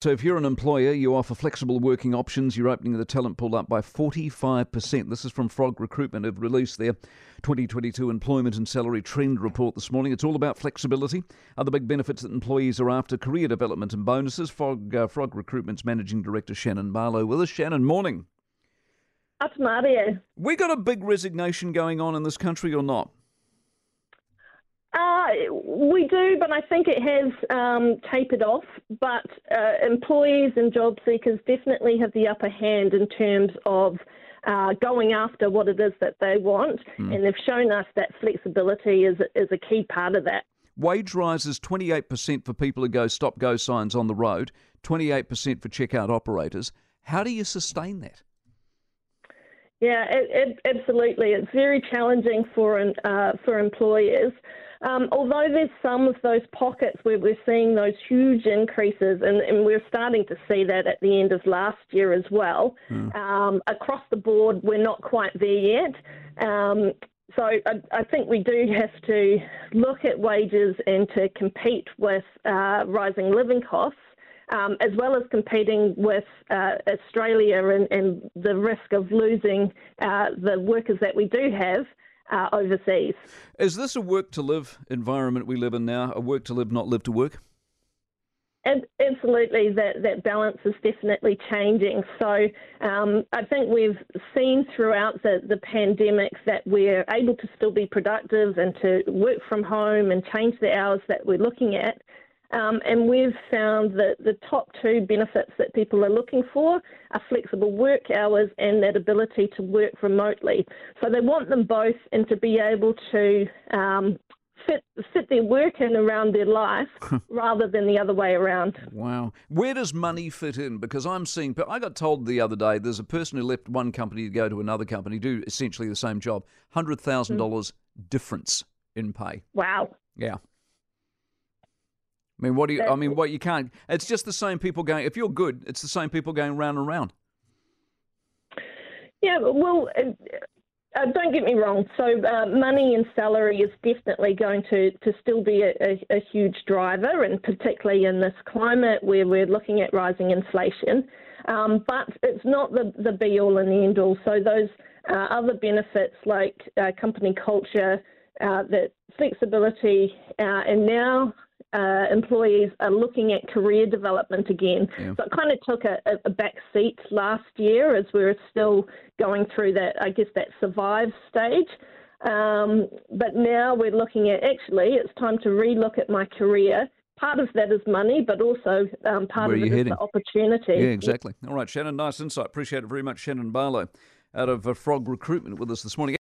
So, if you're an employer, you offer flexible working options. You're opening the talent pool up by 45%. This is from Frog Recruitment, have released their 2022 Employment and Salary Trend Report this morning. It's all about flexibility, other big benefits that employees are after, career development and bonuses. Frog, uh, Frog Recruitment's Managing Director Shannon Barlow with us. Shannon, morning. Up Mario. We got a big resignation going on in this country or not? Uh, we do, but I think it has um, tapered off. But uh, employees and job seekers definitely have the upper hand in terms of uh, going after what it is that they want, mm. and they've shown us that flexibility is is a key part of that. Wage rises 28% for people who go stop go signs on the road, 28% for checkout operators. How do you sustain that? Yeah, it, it, absolutely. It's very challenging for uh, for employers. Um, although there's some of those pockets where we're seeing those huge increases, and, and we're starting to see that at the end of last year as well. Mm. Um, across the board, we're not quite there yet. Um, so I, I, think we do have to look at wages and to compete with uh, rising living costs. Um, as well as competing with uh, Australia and, and, the risk of losing uh, the workers that we do have uh, overseas. Is this a work to live environment we live in now? A work to live, not live to work? And absolutely, that, that balance is definitely changing. So um, I think we've seen throughout the, the pandemic that we're able to still be productive and to work from home and change the hours that we're looking at. Um, and we've found that the top two benefits that people are looking for are flexible work hours and that ability to work remotely. So they want them both and to be able to um, fit, fit their work in around their life rather than the other way around. Wow. Where does money fit in? Because I'm seeing, I got told the other day there's a person who left one company to go to another company, do essentially the same job, $100,000 mm. difference in pay. Wow. Yeah. I mean, what do you? I mean, what you can't. It's just the same people going. If you're good, it's the same people going round and round. Yeah, well, uh, uh, don't get me wrong. So, uh, money and salary is definitely going to, to still be a, a, a, huge driver, and particularly in this climate where we're looking at rising inflation. Um, but it's not the, the be all and the end all. So, those uh, other benefits like uh, company culture, uh, that flexibility, and now uh, employees are looking at career development again. Yeah. So it kind of took a, a back seat last year as we were still going through that, I guess, that survive stage. Um, but now we're looking at actually, it's time to relook at my career. Part of that is money, but also um, part Where of it heading? is the opportunity. Yeah, exactly. All right, Shannon, nice insight. Appreciate it very much. Shannon Barlow out of uh, Frog Recruitment with us this morning.